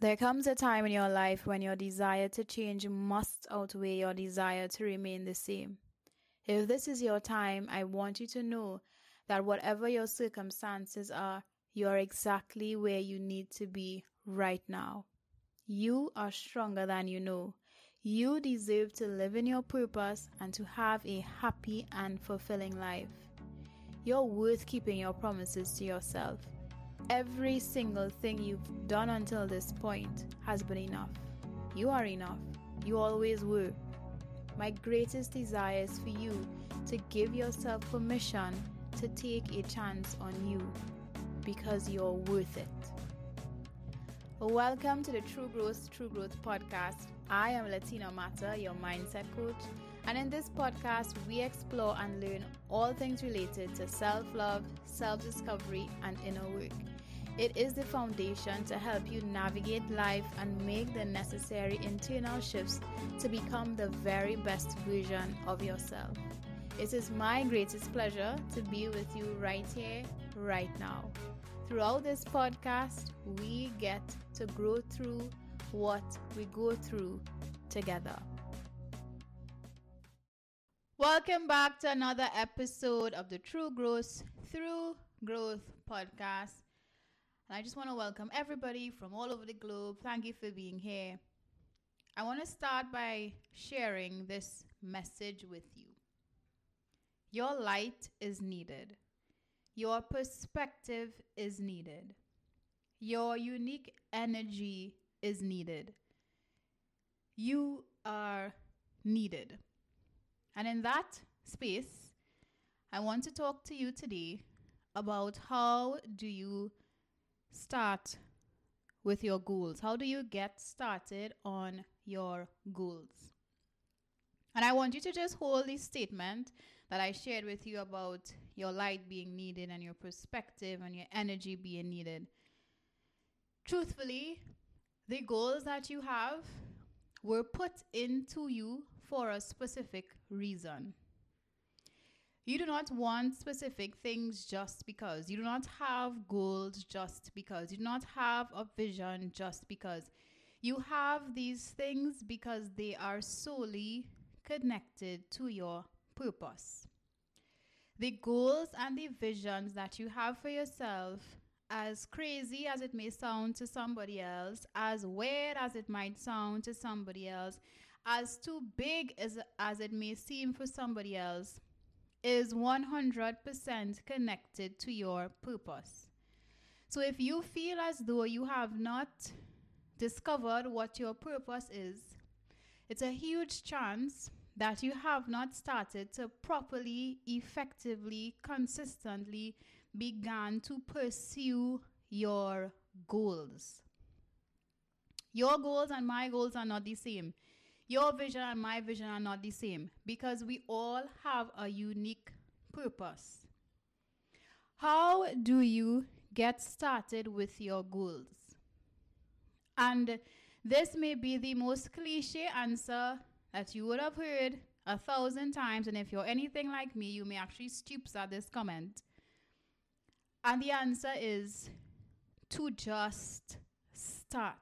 There comes a time in your life when your desire to change must outweigh your desire to remain the same. If this is your time, I want you to know that whatever your circumstances are, you are exactly where you need to be right now. You are stronger than you know. You deserve to live in your purpose and to have a happy and fulfilling life. You're worth keeping your promises to yourself. Every single thing you've done until this point has been enough. You are enough. You always were. My greatest desire is for you to give yourself permission to take a chance on you because you're worth it. Welcome to the True Growth, True Growth podcast. I am Latina Mata, your mindset coach, and in this podcast, we explore and learn all things related to self love, self discovery, and inner work. It is the foundation to help you navigate life and make the necessary internal shifts to become the very best version of yourself. It is my greatest pleasure to be with you right here, right now. Throughout this podcast, we get to grow through what we go through together. Welcome back to another episode of the True Growth Through Growth podcast. And I just want to welcome everybody from all over the globe. Thank you for being here. I want to start by sharing this message with you. Your light is needed. Your perspective is needed. Your unique energy is needed. You are needed. And in that space, I want to talk to you today about how do you start with your goals? How do you get started on your goals? And I want you to just hold this statement that I shared with you about your light being needed and your perspective and your energy being needed. Truthfully, the goals that you have were put into you for a specific reason. You do not want specific things just because. You do not have goals just because. You do not have a vision just because. You have these things because they are solely connected to your purpose. The goals and the visions that you have for yourself, as crazy as it may sound to somebody else, as weird as it might sound to somebody else, as too big as, as it may seem for somebody else, is 100% connected to your purpose. So if you feel as though you have not discovered what your purpose is, it's a huge chance that you have not started to properly, effectively, consistently begin to pursue your goals. Your goals and my goals are not the same. Your vision and my vision are not the same because we all have a unique purpose. How do you get started with your goals? And this may be the most cliche answer that you would have heard a thousand times. And if you're anything like me, you may actually stoop at this comment. And the answer is to just start.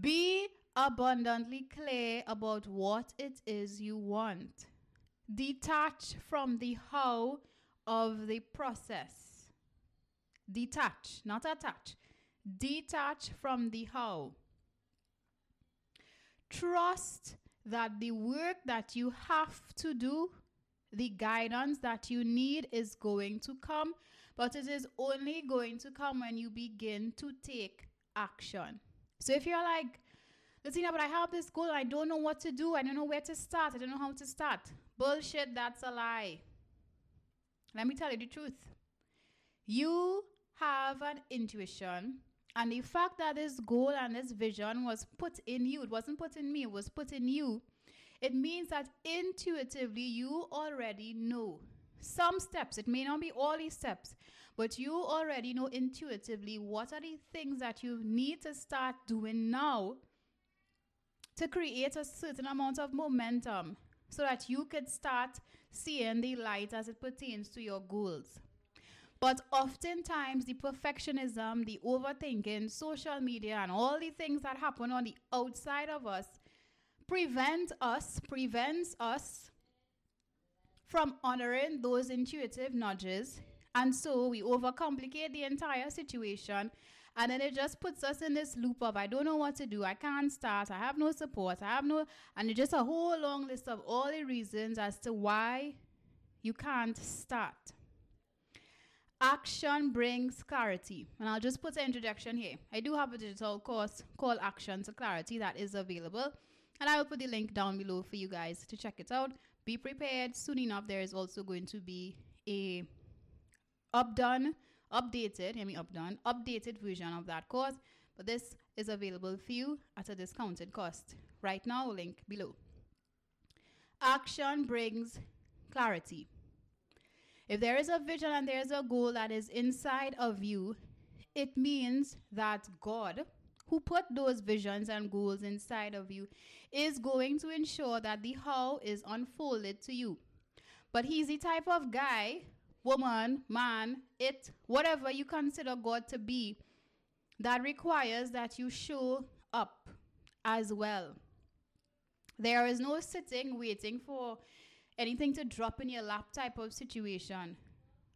Be abundantly clear about what it is you want. Detach from the how of the process. Detach, not attach. Detach from the how. Trust that the work that you have to do, the guidance that you need is going to come, but it is only going to come when you begin to take action. So if you're like, Latina, but I have this goal. I don't know what to do. I don't know where to start. I don't know how to start. Bullshit, that's a lie. Let me tell you the truth. You have an intuition, and the fact that this goal and this vision was put in you, it wasn't put in me, it was put in you. It means that intuitively you already know some steps. It may not be all these steps, but you already know intuitively what are the things that you need to start doing now to create a certain amount of momentum so that you could start seeing the light as it pertains to your goals. But oftentimes, the perfectionism, the overthinking, social media, and all the things that happen on the outside of us prevent us, prevents us from honoring those intuitive nudges. And so we overcomplicate the entire situation. And then it just puts us in this loop of I don't know what to do, I can't start, I have no support, I have no, and it's just a whole long list of all the reasons as to why you can't start. Action brings clarity. And I'll just put an introduction here. I do have a digital course called Action to Clarity that is available. And I will put the link down below for you guys to check it out. Be prepared. Soon enough, there is also going to be a updone, updated, I mean updone, updated version of that course. But this is available for you at a discounted cost. Right now, link below. Action brings clarity. If there is a vision and there is a goal that is inside of you, it means that God, who put those visions and goals inside of you, is going to ensure that the how is unfolded to you. But He's the type of guy, woman, man, it, whatever you consider God to be, that requires that you show up as well. There is no sitting waiting for anything to drop in your lap type of situation.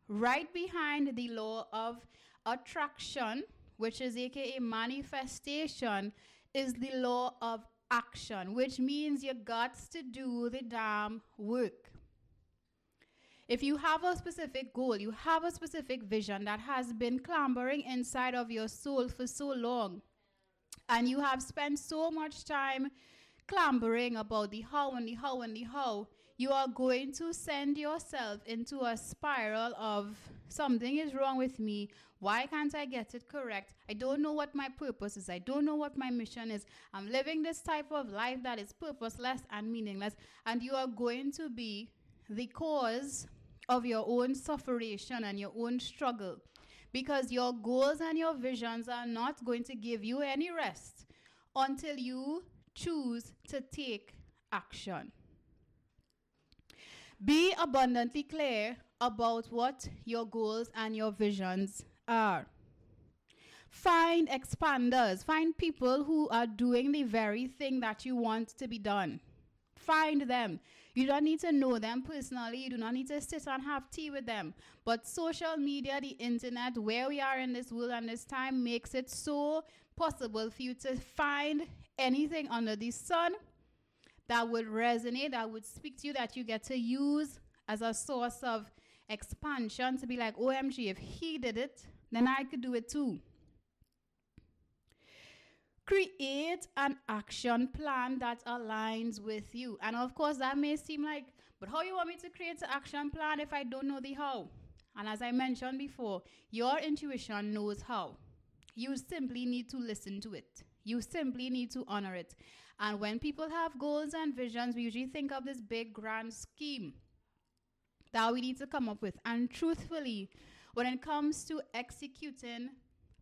Right behind the law of attraction, which is aka manifestation, is the law of action, which means you got to do the damn work. If you have a specific goal, you have a specific vision that has been clambering inside of your soul for so long, and you have spent so much time clambering about the how and the how and the how, you are going to send yourself into a spiral of something is wrong with me. Why can't I get it correct? I don't know what my purpose is. I don't know what my mission is. I'm living this type of life that is purposeless and meaningless. And you are going to be the cause of your own sufferation and your own struggle because your goals and your visions are not going to give you any rest until you choose to take action. Be abundantly clear about what your goals and your visions are. Find expanders, find people who are doing the very thing that you want to be done. Find them. You don't need to know them personally. You do not need to sit and have tea with them. But social media, the internet, where we are in this world and this time, makes it so possible for you to find anything under the sun that would resonate, that would speak to you, that you get to use as a source of expansion to be like, oh, OMG, if he did it, then I could do it too. Create an action plan that aligns with you. And of course, that may seem like, but how you want me to create an action plan if I don't know the how? And as I mentioned before, your intuition knows how. You simply need to listen to it. You simply need to honor it. And when people have goals and visions, we usually think of this big grand scheme that we need to come up with. And truthfully, when it comes to executing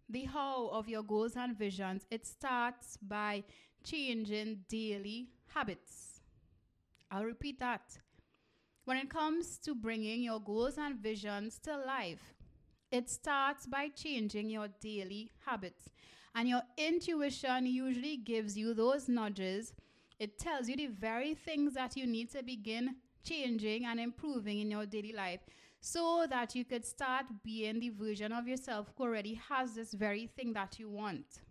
the how of your goals and visions, it starts by changing daily habits. I'll repeat that. When it comes to bringing your goals and visions to life, it starts by changing your daily habits. And your intuition usually gives you those nudges. It tells you the very things that you need to begin changing and improving in your daily life so that you could start being the version of yourself who already has this very thing that you want.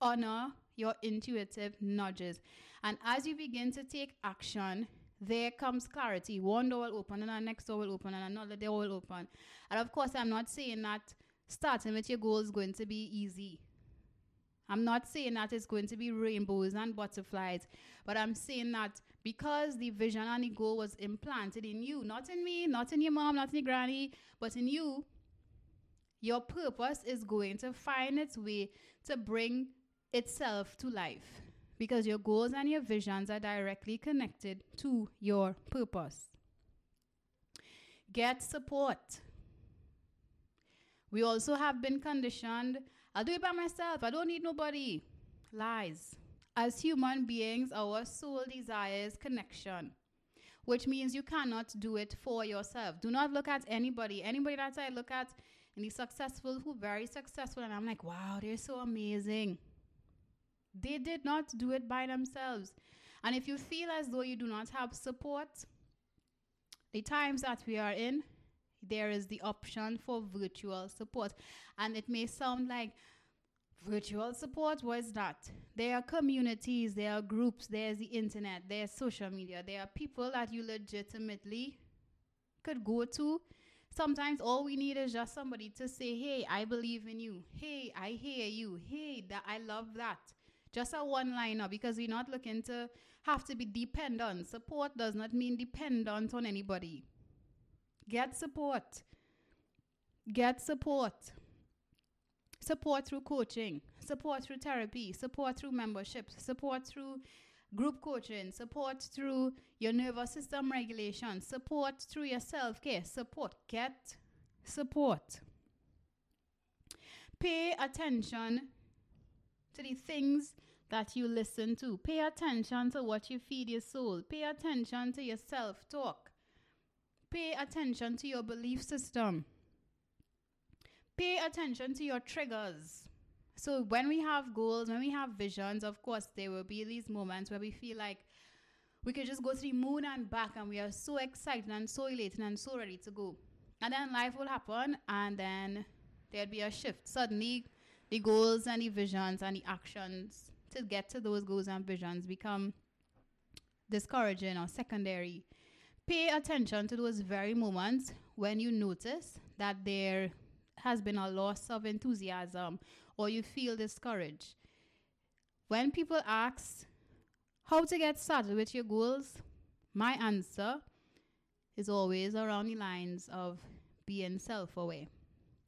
Honor your intuitive nudges. And as you begin to take action, there comes clarity. One door will open, and the next door will open, and another door will open. And of course, I'm not saying that starting with your goal is going to be easy. I'm not saying that it's going to be rainbows and butterflies, but I'm saying that because the vision and the goal was implanted in you, not in me, not in your mom, not in your granny, but in you, your purpose is going to find its way to bring itself to life because your goals and your visions are directly connected to your purpose. Get support. We also have been conditioned I'll do it by myself. I don't need nobody. Lies. As human beings, our soul desires connection. which means you cannot do it for yourself. Do not look at anybody. Anybody that I look at he's successful, who very successful, and I'm like, wow, they're so amazing. They did not do it by themselves. And if you feel as though you do not have support, the times that we are in, there is the option for virtual support. And it may sound like virtual support, what is that? There are communities, there are groups, there's the internet, there's social media, there are people that you legitimately could go to. Sometimes all we need is just somebody to say, Hey, I believe in you. Hey, I hear you. Hey, that I love that. Just a one liner because we're not looking to have to be dependent. Support does not mean dependent on anybody. Get support. Get support. Support through coaching, support through therapy, support through memberships, support through group coaching, support through your nervous system regulation, support through your self care, support. Get support. Pay attention to the things that you listen to. Pay attention to what you feed your soul. Pay attention to your self talk. Pay attention to your belief system. Pay attention to your triggers. So, when we have goals, when we have visions, of course, there will be these moments where we feel like we could just go to the moon and back and we are so excited and so elated and so ready to go. And then life will happen and then there'll be a shift. Suddenly, the goals and the visions and the actions to get to those goals and visions become discouraging or secondary. Pay attention to those very moments when you notice that there has been a loss of enthusiasm or you feel discouraged. When people ask how to get started with your goals, my answer is always around the lines of being self aware.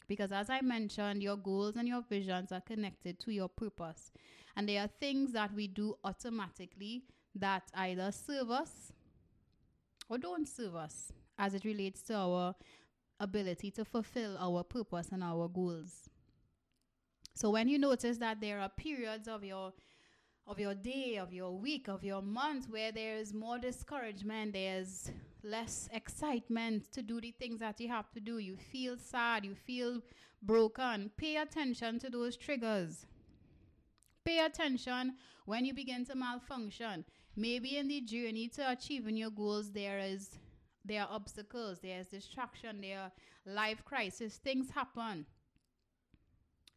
Because as I mentioned, your goals and your visions are connected to your purpose. And there are things that we do automatically that either serve us or don't serve us as it relates to our ability to fulfill our purpose and our goals. So when you notice that there are periods of your of your day, of your week, of your month where there is more discouragement, there's less excitement to do the things that you have to do. You feel sad, you feel broken. Pay attention to those triggers. Pay attention when you begin to malfunction. Maybe in the journey to achieving your goals, there is there are obstacles, there's distraction, there are life crisis, things happen.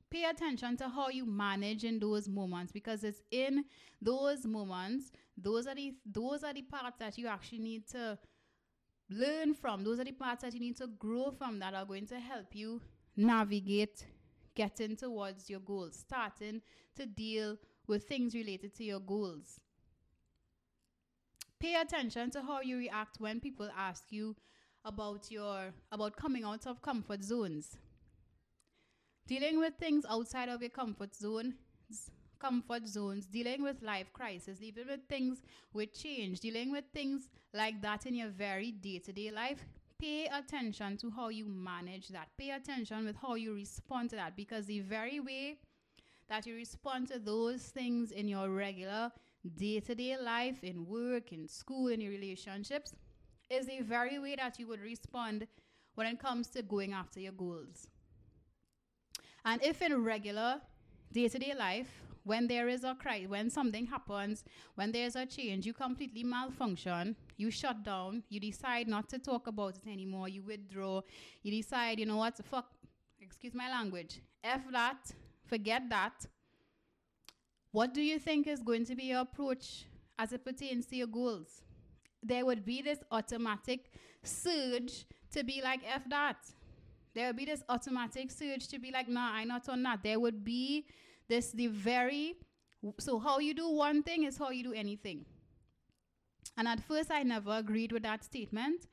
Pay attention to how you manage in those moments because it's in those moments, those are the those are the parts that you actually need to learn from. Those are the parts that you need to grow from that are going to help you navigate getting towards your goals, starting to deal with things related to your goals. Pay attention to how you react when people ask you about your about coming out of comfort zones. Dealing with things outside of your comfort zone, comfort zones, dealing with life crisis, dealing with things with change, dealing with things like that in your very day-to-day life. Pay attention to how you manage that. Pay attention with how you respond to that because the very way that you respond to those things in your regular day to day life, in work, in school, in your relationships, is the very way that you would respond when it comes to going after your goals. And if in regular day to day life, when there is a cry, when something happens, when there's a change, you completely malfunction, you shut down, you decide not to talk about it anymore, you withdraw, you decide, you know what, fuck, excuse my language, F that, forget that, what do you think is going to be your approach as it pertains to your goals? There would be this automatic surge to be like, F that. There would be this automatic surge to be like, nah, I not on that. There would be this, the very, so how you do one thing is how you do anything. And at first, I never agreed with that statement.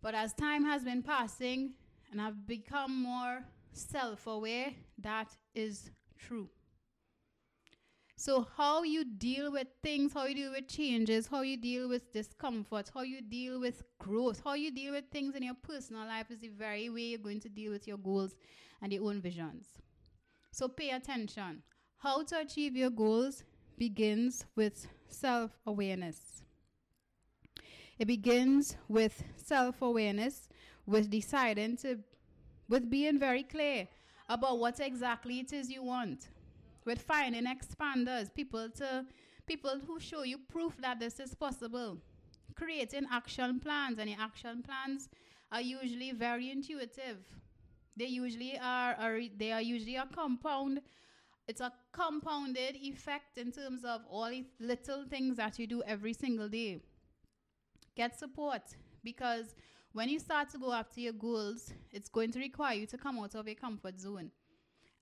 But as time has been passing and I've become more self aware, that is true. So, how you deal with things, how you deal with changes, how you deal with discomfort, how you deal with growth, how you deal with things in your personal life is the very way you're going to deal with your goals and your own visions. So, pay attention. How to achieve your goals begins with self awareness. It begins with self awareness, with deciding to, with being very clear about what exactly it is you want, with finding expanders, people to people who show you proof that this is possible, creating action plans, and your action plans are usually very intuitive. They usually are, are they are usually a compound. It's a compounded effect in terms of all the little things that you do every single day. Get support because when you start to go after your goals, it's going to require you to come out of your comfort zone.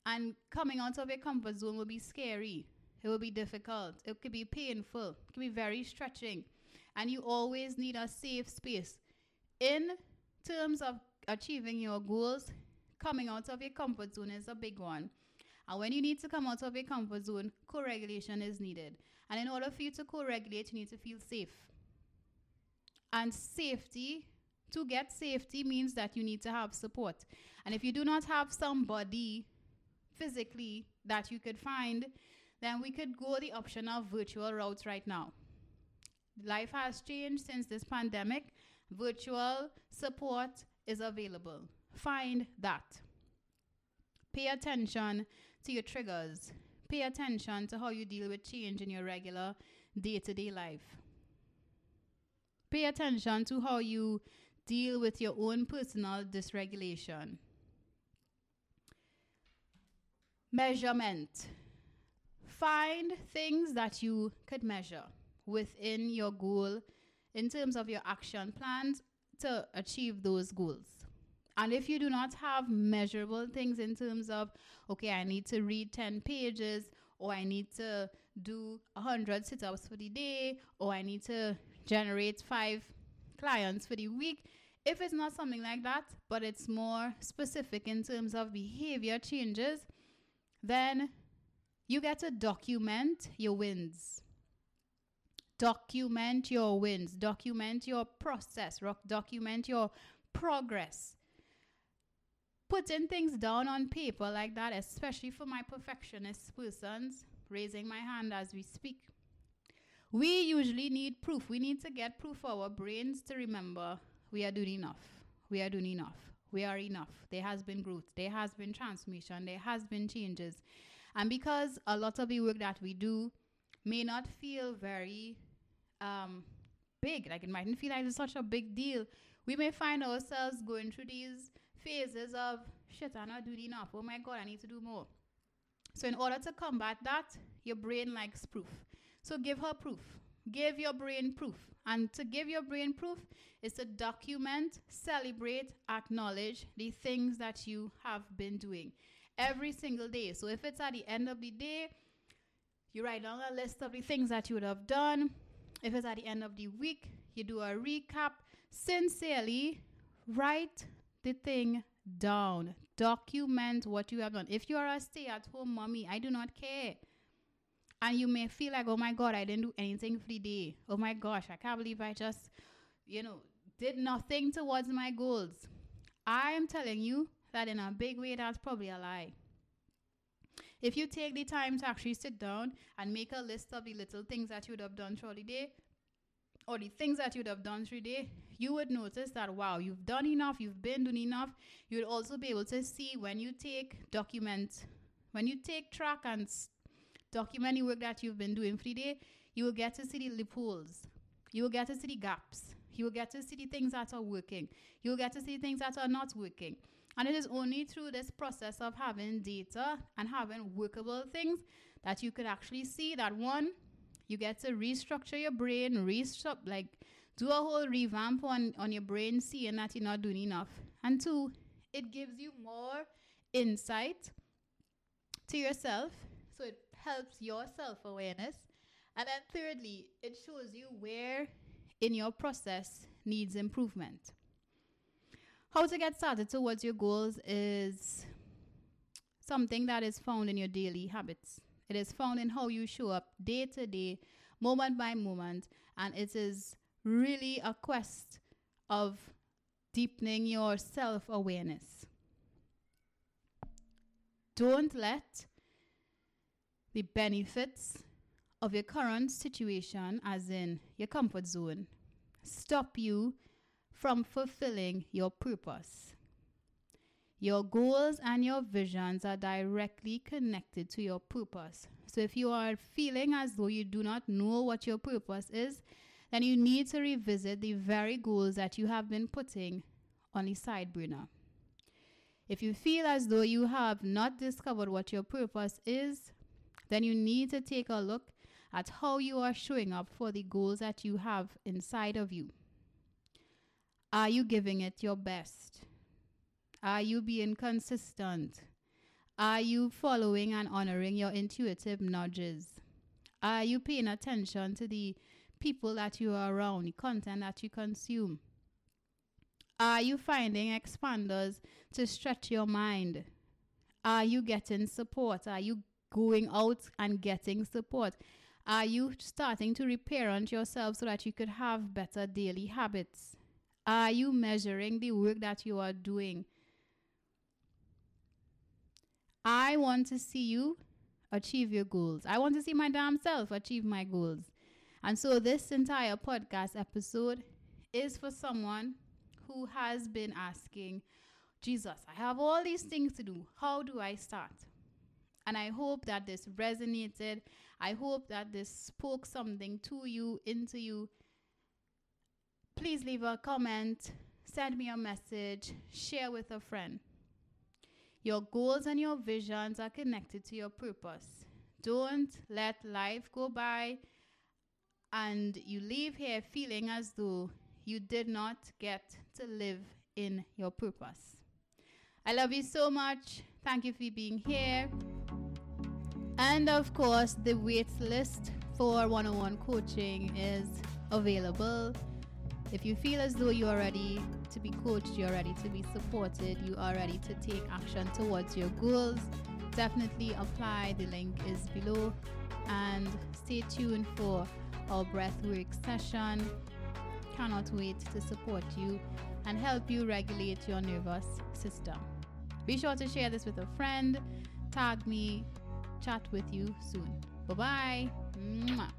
And coming out of your comfort zone will be scary. It will be difficult. It could be painful. It could be very stretching. And you always need a safe space. In terms of achieving your goals, coming out of your comfort zone is a big one. And when you need to come out of your comfort zone, co regulation is needed. And in order for you to co regulate, you need to feel safe. And safety, to get safety, means that you need to have support. And if you do not have somebody physically that you could find, then we could go the option of virtual routes right now. Life has changed since this pandemic. Virtual support is available. Find that. Pay attention to your triggers. Pay attention to how you deal with change in your regular day to day life. Pay attention to how you deal with your own personal dysregulation. Measurement. Find things that you could measure within your goal in terms of your action plans to achieve those goals. And if you do not have measurable things in terms of, okay, I need to read 10 pages, or I need to do 100 sit ups for the day, or I need to generate five clients for the week, if it's not something like that, but it's more specific in terms of behavior changes, then you get to document your wins. Document your wins, document your process, document your progress putting things down on paper like that, especially for my perfectionist persons, raising my hand as we speak. We usually need proof. We need to get proof for our brains to remember we are doing enough. We are doing enough. We are enough. There has been growth. There has been transformation. There has been changes. And because a lot of the work that we do may not feel very um, big, like it mightn't feel like it's such a big deal, we may find ourselves going through these phases of shit, I'm not doing enough. Oh my God, I need to do more. So, in order to combat that, your brain likes proof. So, give her proof. Give your brain proof. And to give your brain proof is to document, celebrate, acknowledge the things that you have been doing every single day. So, if it's at the end of the day, you write down a list of the things that you would have done. If it's at the end of the week, you do a recap. Sincerely, write the thing down. Document what you have done. If you are a stay at home mommy, I do not care. And you may feel like, oh my God, I didn't do anything for the day. Oh my gosh, I can't believe I just, you know, did nothing towards my goals. I am telling you that in a big way, that's probably a lie. If you take the time to actually sit down and make a list of the little things that you would have done throughout the day, or the things that you would have done through the day, you would notice that wow, you've done enough, you've been doing enough. You would also be able to see when you take document, when you take track and s- document the work that you've been doing for you will get to see the loopholes. You will get to see the gaps. You will get to see the things that are working. You will get to see things that are not working. And it is only through this process of having data and having workable things that you could actually see that one, you get to restructure your brain, restructure, like do a whole revamp on, on your brain, seeing that you're not doing enough. And two, it gives you more insight to yourself. So it helps your self awareness. And then thirdly, it shows you where in your process needs improvement. How to get started towards your goals is something that is found in your daily habits. It is found in how you show up day to day, moment by moment, and it is really a quest of deepening your self awareness. Don't let the benefits of your current situation, as in your comfort zone, stop you from fulfilling your purpose. Your goals and your visions are directly connected to your purpose. So if you are feeling as though you do not know what your purpose is, then you need to revisit the very goals that you have been putting on the side burner. If you feel as though you have not discovered what your purpose is, then you need to take a look at how you are showing up for the goals that you have inside of you. Are you giving it your best? Are you being consistent? Are you following and honoring your intuitive nudges? Are you paying attention to the people that you are around, the content that you consume? Are you finding expanders to stretch your mind? Are you getting support? Are you going out and getting support? Are you starting to reparent yourself so that you could have better daily habits? Are you measuring the work that you are doing? I want to see you achieve your goals. I want to see my damn self achieve my goals. And so, this entire podcast episode is for someone who has been asking, Jesus, I have all these things to do. How do I start? And I hope that this resonated. I hope that this spoke something to you, into you. Please leave a comment, send me a message, share with a friend. Your goals and your visions are connected to your purpose. Don't let life go by and you leave here feeling as though you did not get to live in your purpose. I love you so much. Thank you for being here. And of course, the wait list for one on one coaching is available. If you feel as though you are ready to be coached, you're ready to be supported, you are ready to take action towards your goals, definitely apply. The link is below. And stay tuned for our breathwork session cannot wait to support you and help you regulate your nervous system. Be sure to share this with a friend, tag me, chat with you soon. Bye bye.